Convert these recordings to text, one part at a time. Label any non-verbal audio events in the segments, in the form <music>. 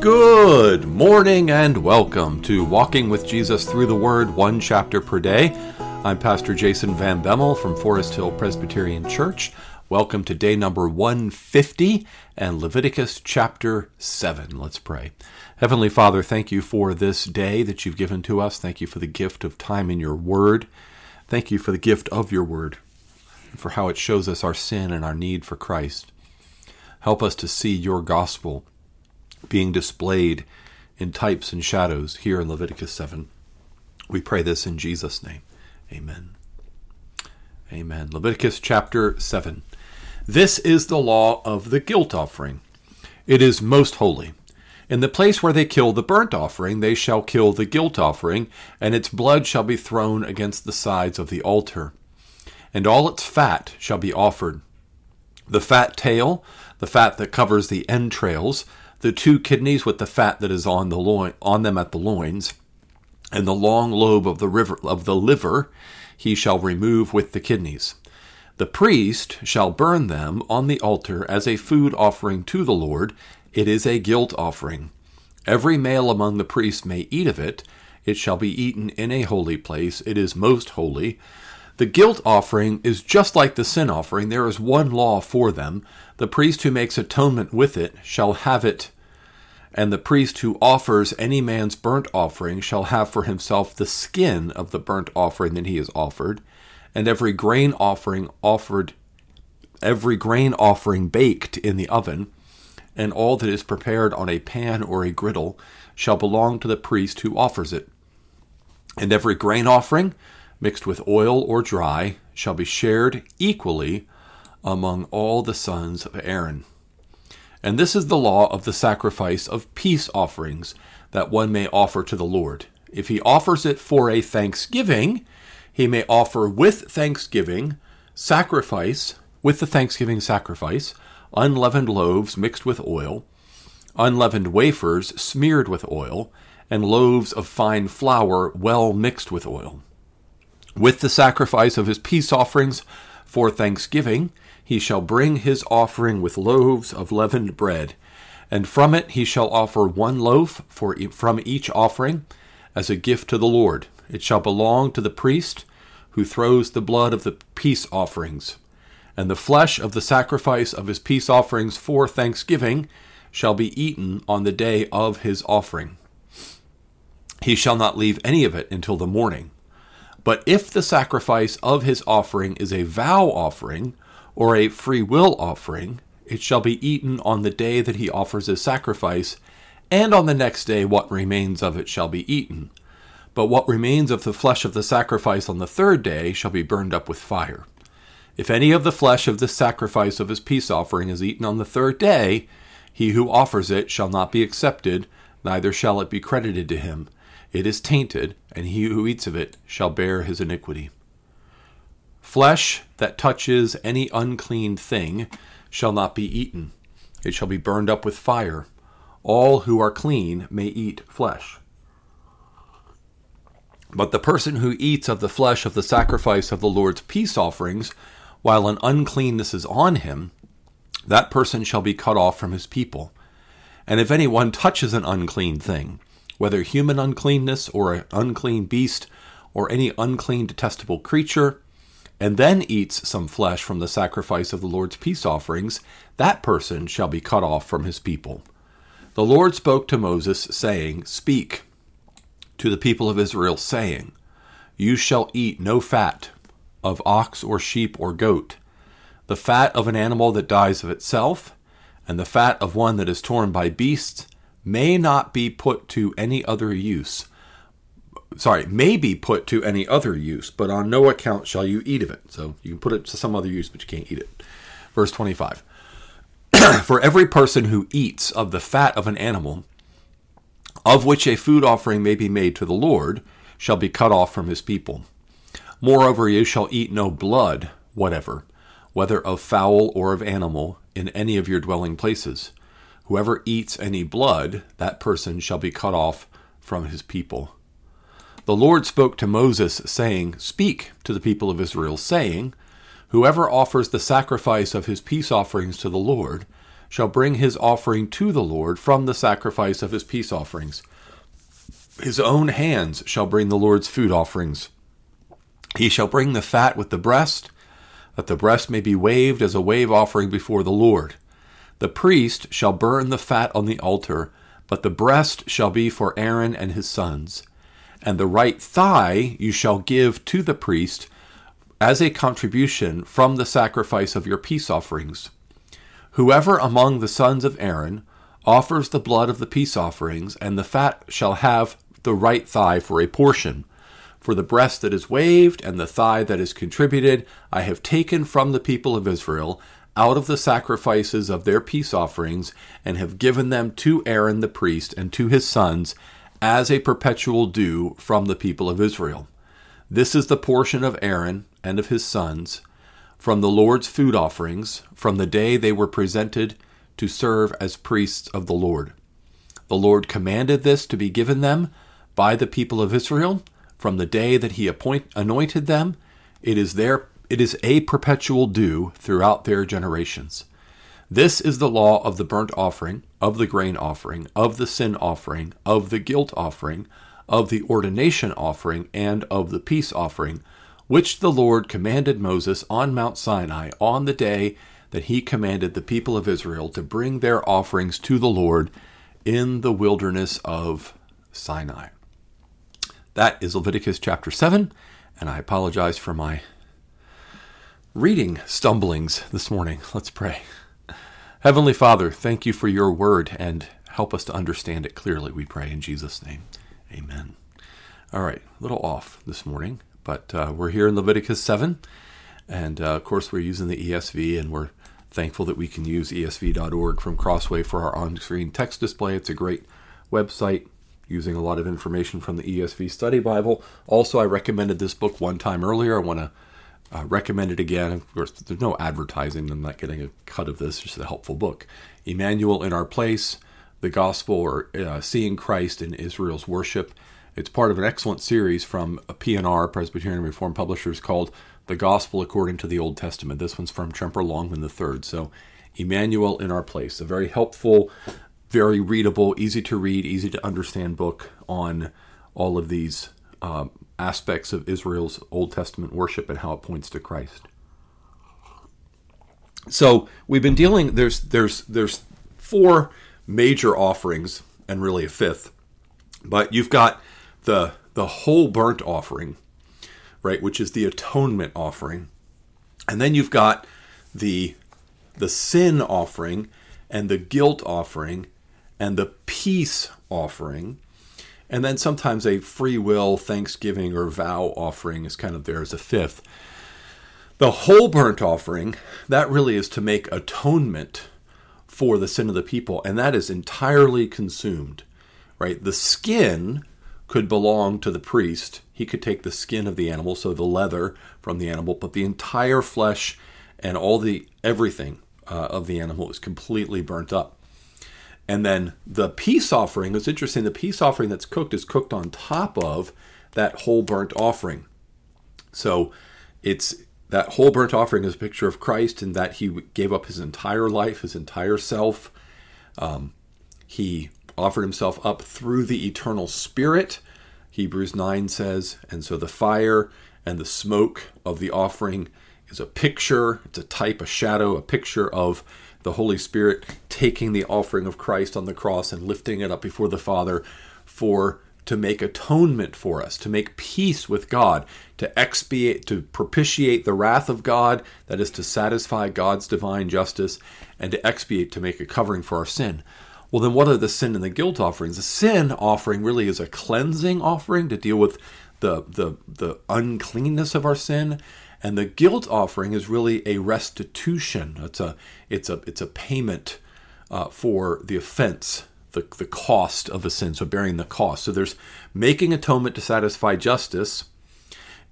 Good morning and welcome to Walking with Jesus Through the Word, one chapter per day. I'm Pastor Jason Van Bemmel from Forest Hill Presbyterian Church. Welcome to day number 150 and Leviticus chapter 7. Let's pray. Heavenly Father, thank you for this day that you've given to us. Thank you for the gift of time in your word. Thank you for the gift of your word, for how it shows us our sin and our need for Christ. Help us to see your gospel being displayed in types and shadows here in Leviticus 7. We pray this in Jesus' name. Amen. Amen. Leviticus chapter 7. This is the law of the guilt offering. It is most holy. In the place where they kill the burnt offering, they shall kill the guilt offering, and its blood shall be thrown against the sides of the altar. And all its fat shall be offered the fat tail, the fat that covers the entrails, the two kidneys with the fat that is on the loin, on them at the loins, and the long lobe of the river of the liver he shall remove with the kidneys. The priest shall burn them on the altar as a food offering to the Lord. It is a guilt offering. Every male among the priests may eat of it. It shall be eaten in a holy place. It is most holy. The guilt offering is just like the sin offering. There is one law for them. The priest who makes atonement with it shall have it, and the priest who offers any man's burnt offering shall have for himself the skin of the burnt offering that he has offered, and every grain offering offered, every grain offering baked in the oven, and all that is prepared on a pan or a griddle shall belong to the priest who offers it. And every grain offering, mixed with oil or dry, shall be shared equally among all the sons of Aaron. And this is the law of the sacrifice of peace offerings that one may offer to the Lord. If he offers it for a thanksgiving, he may offer with thanksgiving sacrifice, with the thanksgiving sacrifice, unleavened loaves mixed with oil, unleavened wafers smeared with oil, and loaves of fine flour well mixed with oil. With the sacrifice of his peace offerings for thanksgiving, he shall bring his offering with loaves of leavened bread, and from it he shall offer one loaf for from each offering as a gift to the Lord. It shall belong to the priest who throws the blood of the peace offerings, and the flesh of the sacrifice of his peace offerings for thanksgiving shall be eaten on the day of his offering. He shall not leave any of it until the morning. But if the sacrifice of his offering is a vow offering, or a free will offering, it shall be eaten on the day that he offers his sacrifice, and on the next day what remains of it shall be eaten. But what remains of the flesh of the sacrifice on the third day shall be burned up with fire. If any of the flesh of the sacrifice of his peace offering is eaten on the third day, he who offers it shall not be accepted, neither shall it be credited to him. It is tainted, and he who eats of it shall bear his iniquity. Flesh that touches any unclean thing shall not be eaten. It shall be burned up with fire. All who are clean may eat flesh. But the person who eats of the flesh of the sacrifice of the Lord's peace offerings, while an uncleanness is on him, that person shall be cut off from his people. And if anyone touches an unclean thing, whether human uncleanness or an unclean beast or any unclean detestable creature, and then eats some flesh from the sacrifice of the Lord's peace offerings, that person shall be cut off from his people. The Lord spoke to Moses, saying, Speak to the people of Israel, saying, You shall eat no fat of ox or sheep or goat, the fat of an animal that dies of itself, and the fat of one that is torn by beasts may not be put to any other use sorry, may be put to any other use, but on no account shall you eat of it. So you can put it to some other use, but you can't eat it. Verse 25 <clears throat> For every person who eats of the fat of an animal, of which a food offering may be made to the Lord, shall be cut off from his people. Moreover, you shall eat no blood whatever, whether of fowl or of animal, in any of your dwelling places. Whoever eats any blood, that person shall be cut off from his people. The Lord spoke to Moses, saying, Speak to the people of Israel, saying, Whoever offers the sacrifice of his peace offerings to the Lord shall bring his offering to the Lord from the sacrifice of his peace offerings. His own hands shall bring the Lord's food offerings. He shall bring the fat with the breast, that the breast may be waved as a wave offering before the Lord. The priest shall burn the fat on the altar, but the breast shall be for Aaron and his sons. And the right thigh you shall give to the priest as a contribution from the sacrifice of your peace offerings. Whoever among the sons of Aaron offers the blood of the peace offerings, and the fat shall have the right thigh for a portion. For the breast that is waved and the thigh that is contributed, I have taken from the people of Israel out of the sacrifices of their peace offerings, and have given them to Aaron the priest and to his sons as a perpetual due from the people of Israel. This is the portion of Aaron and of his sons from the Lord's food offerings from the day they were presented to serve as priests of the Lord. The Lord commanded this to be given them by the people of Israel from the day that he appoint, anointed them. It is their it is a perpetual due throughout their generations. This is the law of the burnt offering, of the grain offering, of the sin offering, of the guilt offering, of the ordination offering, and of the peace offering, which the Lord commanded Moses on Mount Sinai on the day that he commanded the people of Israel to bring their offerings to the Lord in the wilderness of Sinai. That is Leviticus chapter 7, and I apologize for my reading stumblings this morning. Let's pray. Heavenly Father, thank you for your word and help us to understand it clearly, we pray in Jesus' name. Amen. All right, a little off this morning, but uh, we're here in Leviticus 7, and uh, of course, we're using the ESV, and we're thankful that we can use esv.org from Crossway for our on screen text display. It's a great website using a lot of information from the ESV Study Bible. Also, I recommended this book one time earlier. I want to uh, recommend it again. Of course, there's no advertising. I'm not getting a cut of this. It's just a helpful book. Immanuel in Our Place, the Gospel or uh, Seeing Christ in Israel's Worship. It's part of an excellent series from P&R, Presbyterian Reformed Publishers, called The Gospel According to the Old Testament. This one's from Tremper Longman III. So, Immanuel in Our Place, a very helpful, very readable, easy to read, easy to understand book on all of these um, aspects of Israel's Old Testament worship and how it points to Christ. So we've been dealing. There's there's there's four major offerings and really a fifth, but you've got the the whole burnt offering, right, which is the atonement offering, and then you've got the the sin offering and the guilt offering and the peace offering and then sometimes a free will, thanksgiving, or vow offering is kind of there as a fifth. The whole burnt offering, that really is to make atonement for the sin of the people, and that is entirely consumed, right? The skin could belong to the priest. He could take the skin of the animal, so the leather from the animal, but the entire flesh and all the everything uh, of the animal is completely burnt up. And then the peace offering is interesting. The peace offering that's cooked is cooked on top of that whole burnt offering. So it's that whole burnt offering is a picture of Christ in that he gave up his entire life, his entire self. Um, he offered himself up through the eternal spirit, Hebrews 9 says. And so the fire and the smoke of the offering is a picture, it's a type, a shadow, a picture of the Holy Spirit taking the offering of Christ on the cross and lifting it up before the Father for to make atonement for us, to make peace with God, to expiate, to propitiate the wrath of God, that is to satisfy God's divine justice, and to expiate, to make a covering for our sin. Well, then what are the sin and the guilt offerings? The sin offering really is a cleansing offering to deal with the, the, the uncleanness of our sin and the guilt offering is really a restitution. It's a it's a it's a payment uh, for the offense, the the cost of the sin. So bearing the cost. So there's making atonement to satisfy justice,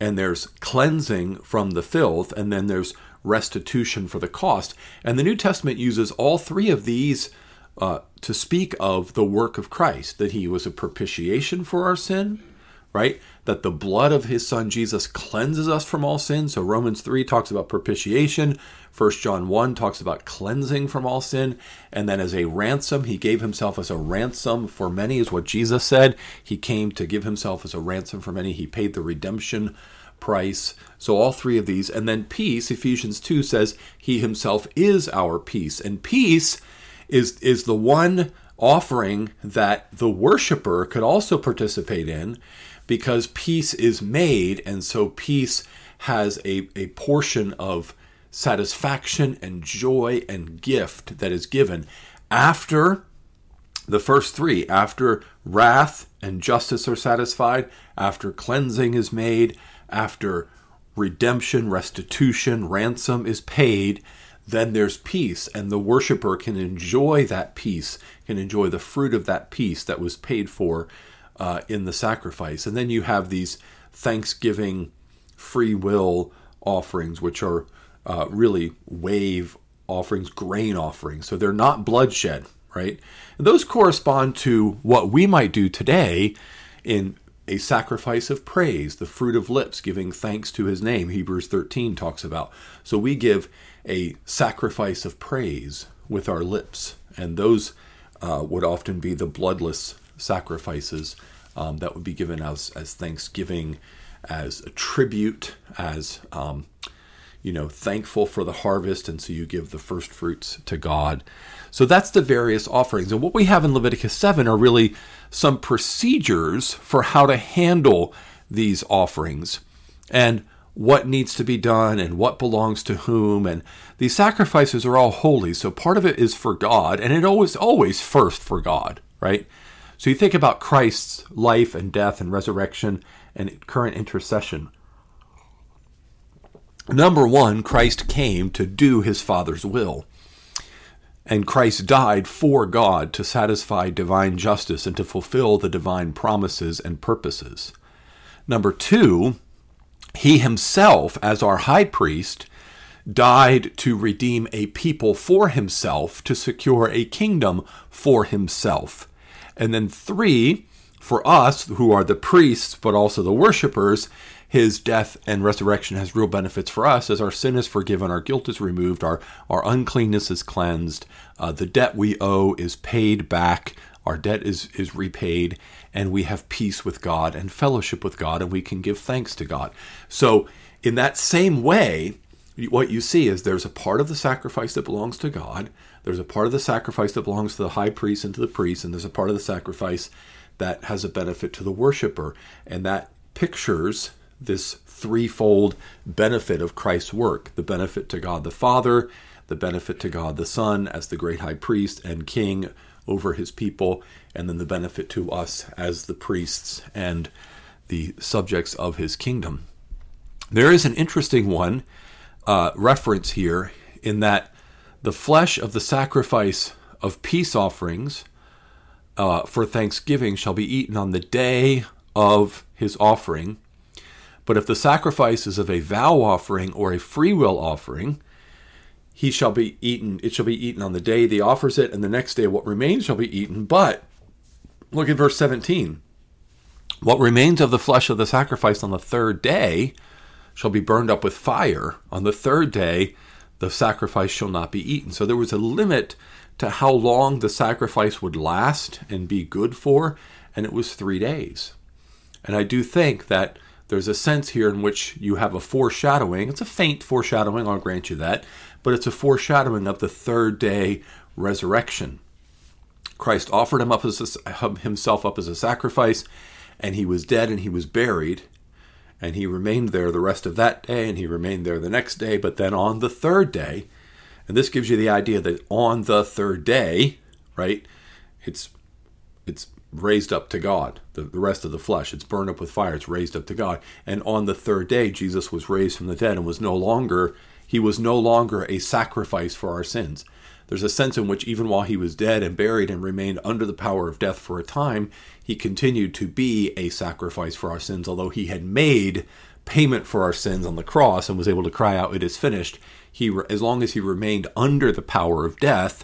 and there's cleansing from the filth, and then there's restitution for the cost. And the New Testament uses all three of these uh, to speak of the work of Christ, that He was a propitiation for our sin right? That the blood of his son Jesus cleanses us from all sin. So Romans 3 talks about propitiation. 1 John 1 talks about cleansing from all sin. And then as a ransom, he gave himself as a ransom for many, is what Jesus said. He came to give himself as a ransom for many. He paid the redemption price. So all three of these. And then peace, Ephesians 2 says, He himself is our peace. And peace is, is the one offering that the worshiper could also participate in because peace is made, and so peace has a, a portion of satisfaction and joy and gift that is given after the first three after wrath and justice are satisfied, after cleansing is made, after redemption, restitution, ransom is paid, then there's peace, and the worshiper can enjoy that peace, can enjoy the fruit of that peace that was paid for uh, in the sacrifice. And then you have these thanksgiving free will offerings, which are uh, really wave offerings, grain offerings. So they're not bloodshed, right? And those correspond to what we might do today in a sacrifice of praise, the fruit of lips, giving thanks to his name, Hebrews 13 talks about. So we give a sacrifice of praise with our lips, and those uh, would often be the bloodless sacrifices um, that would be given as, as thanksgiving, as a tribute, as um, you know, thankful for the harvest, and so you give the first fruits to God. So that's the various offerings. And what we have in Leviticus 7 are really some procedures for how to handle these offerings and what needs to be done and what belongs to whom. And these sacrifices are all holy. So part of it is for God, and it always, always first for God, right? So you think about Christ's life and death and resurrection and current intercession. Number one, Christ came to do his Father's will. And Christ died for God to satisfy divine justice and to fulfill the divine promises and purposes. Number two, he himself, as our high priest, died to redeem a people for himself, to secure a kingdom for himself. And then three, for us who are the priests but also the worshippers, his death and resurrection has real benefits for us as our sin is forgiven, our guilt is removed, our, our uncleanness is cleansed, uh, the debt we owe is paid back, our debt is, is repaid, and we have peace with God and fellowship with God, and we can give thanks to God. So, in that same way, what you see is there's a part of the sacrifice that belongs to God, there's a part of the sacrifice that belongs to the high priest and to the priest, and there's a part of the sacrifice that has a benefit to the worshiper. And that pictures this threefold benefit of Christ's work the benefit to God the Father, the benefit to God the Son as the great high priest and king over his people, and then the benefit to us as the priests and the subjects of his kingdom. There is an interesting one uh, reference here in that the flesh of the sacrifice of peace offerings uh, for thanksgiving shall be eaten on the day of his offering, but if the sacrifice is of a vow offering or a free will offering, he shall be eaten, it shall be eaten on the day he offers it, and the next day what remains shall be eaten. But look at verse 17. What remains of the flesh of the sacrifice on the third day shall be burned up with fire. On the third day, the sacrifice shall not be eaten. So there was a limit to how long the sacrifice would last and be good for, and it was three days. And I do think that there's a sense here in which you have a foreshadowing. It's a faint foreshadowing, I'll grant you that, but it's a foreshadowing of the third day resurrection. Christ offered him up as a, himself up as a sacrifice, and he was dead and he was buried, and he remained there the rest of that day, and he remained there the next day. But then on the third day, and this gives you the idea that on the third day, right, it's it's raised up to God. The, the rest of the flesh, it's burned up with fire, it's raised up to God. And on the third day, Jesus was raised from the dead and was no longer, he was no longer a sacrifice for our sins. There's a sense in which even while he was dead and buried and remained under the power of death for a time, he continued to be a sacrifice for our sins, although he had made payment for our sins on the cross and was able to cry out, It is finished. He, as long as he remained under the power of death,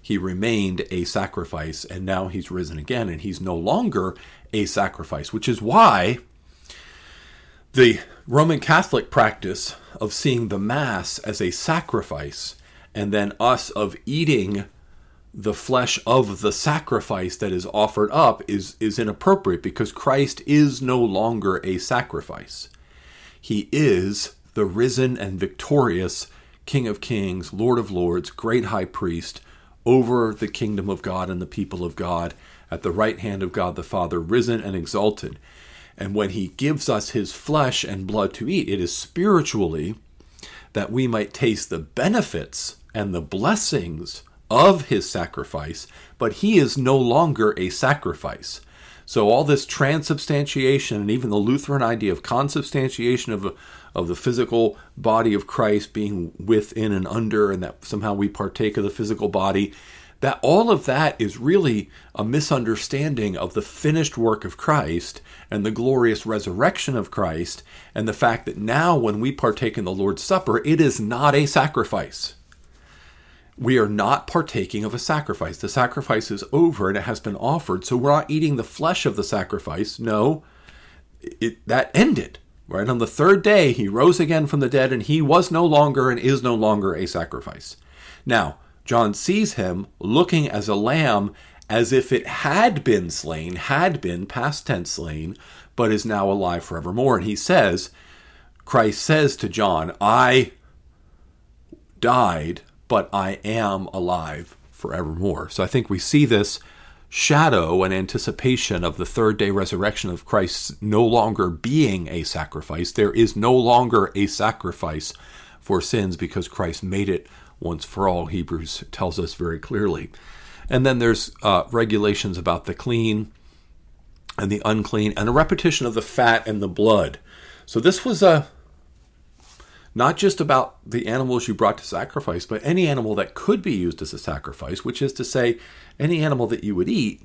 he remained a sacrifice, and now he's risen again, and he's no longer a sacrifice, which is why The Roman Catholic practice of seeing the Mass as a sacrifice and then us of eating the flesh of the sacrifice that is offered up is, is inappropriate because Christ is no longer a sacrifice. He is the risen and victorious King of Kings, Lord of Lords, great high priest over the kingdom of God and the people of God at the right hand of God the Father, risen and exalted. And when he gives us his flesh and blood to eat, it is spiritually that we might taste the benefits and the blessings of his sacrifice, but he is no longer a sacrifice. So all this transubstantiation and even the Lutheran idea of consubstantiation of, of the physical body of Christ being within and under, and that somehow we partake of the physical body, that all of that is really a misunderstanding of the finished work of Christ and the glorious resurrection of Christ, and the fact that now when we partake in the Lord's Supper, it is not a sacrifice we are not partaking of a sacrifice. The sacrifice is over and it has been offered. So we're not eating the flesh of the sacrifice. No, it, that ended. Right on the third day, he rose again from the dead, and he was no longer and is no longer a sacrifice. Now, John sees him looking as a lamb as if it had been slain, had been past tense slain, but is now alive forevermore. And he says, Christ says to John, I died but I am alive forevermore. So I think we see this shadow and anticipation of the third day resurrection of Christ no longer being a sacrifice. There is no longer a sacrifice for sins because Christ made it once for all, Hebrews tells us very clearly. And then there's uh, regulations about the clean and the unclean, and a repetition of the fat and the blood. So this was a not just about the animals you brought to sacrifice, but any animal that could be used as a sacrifice, which is to say, any animal that you would eat,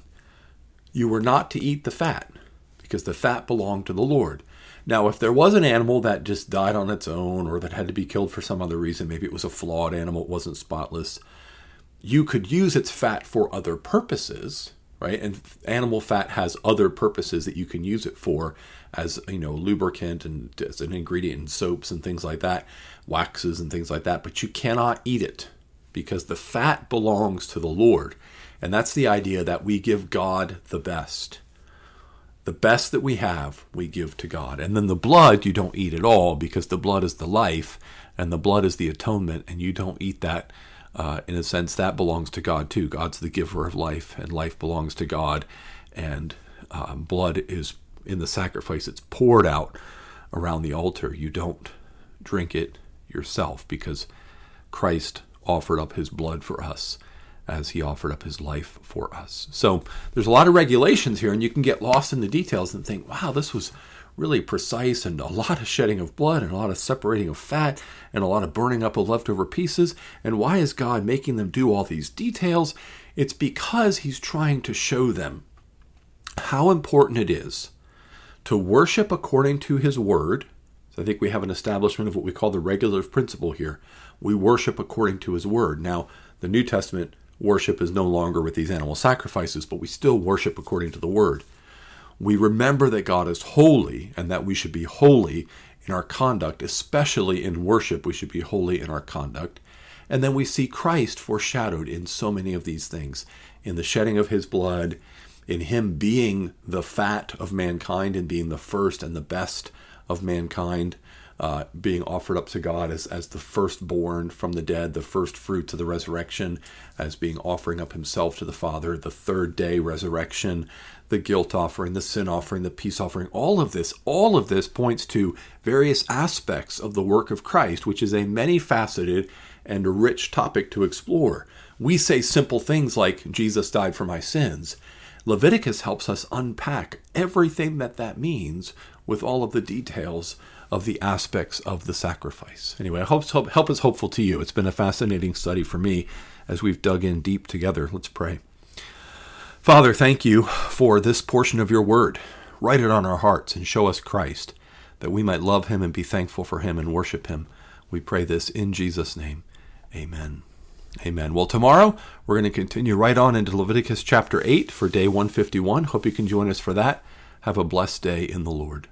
you were not to eat the fat, because the fat belonged to the Lord. Now, if there was an animal that just died on its own or that had to be killed for some other reason, maybe it was a flawed animal, it wasn't spotless, you could use its fat for other purposes, right? And animal fat has other purposes that you can use it for as you know lubricant and as an ingredient in soaps and things like that, waxes and things like that. But you cannot eat it because the fat belongs to the Lord, and that's the idea that we give God the best. The best that we have, we give to God. And then the blood, you don't eat at all because the blood is the life and the blood is the atonement, and you don't eat that. Uh, in a sense, that belongs to God too. God's the giver of life, and life belongs to God, and uh, blood is in the sacrifice, it's poured out around the altar. You don't drink it yourself because Christ offered up his blood for us as he offered up his life for us. So there's a lot of regulations here, and you can get lost in the details and think, wow, this was really precise and a <laughs> lot of shedding of blood and a lot of separating of fat and a lot of burning up of leftover pieces. And why is God making them do all these details? It's because he's trying to show them how important it is to worship according to his word. So I think we have an establishment of what we call the regulative principle here. We worship according to his word. Now, the New Testament worship is no longer with these animal sacrifices, but we still worship according to the word. We remember that God is holy and that we should be holy in our conduct, especially in worship, we should be holy in our conduct. And then we see Christ foreshadowed in so many of these things in the shedding of his blood, in him being the fat of mankind and being the first and the best of mankind, uh, being offered up to God as, as the firstborn from the dead, the first fruits of the resurrection, as being offering up himself to the Father, the third day resurrection, the guilt offering, the sin offering, the peace offering, all of this, all of this points to various aspects of the work of Christ, which is a many faceted and rich topic to explore. We say simple things like, Jesus died for my sins. Leviticus helps us unpack everything that that means with all of the details of the aspects of the sacrifice. Anyway, I hope help, is hopeful to you. It's been a fascinating study for me as we've dug in deep together. Let's pray. Father, thank you for this portion of your word. Write it on our hearts and show us Christ, that we might love him and be thankful for him and worship him. We pray this in Jesus' name. Amen. Amen. Well, tomorrow we're going to continue right on into Leviticus chapter 8 for day 151. Hope you can join us for that. Have a blessed day in the Lord.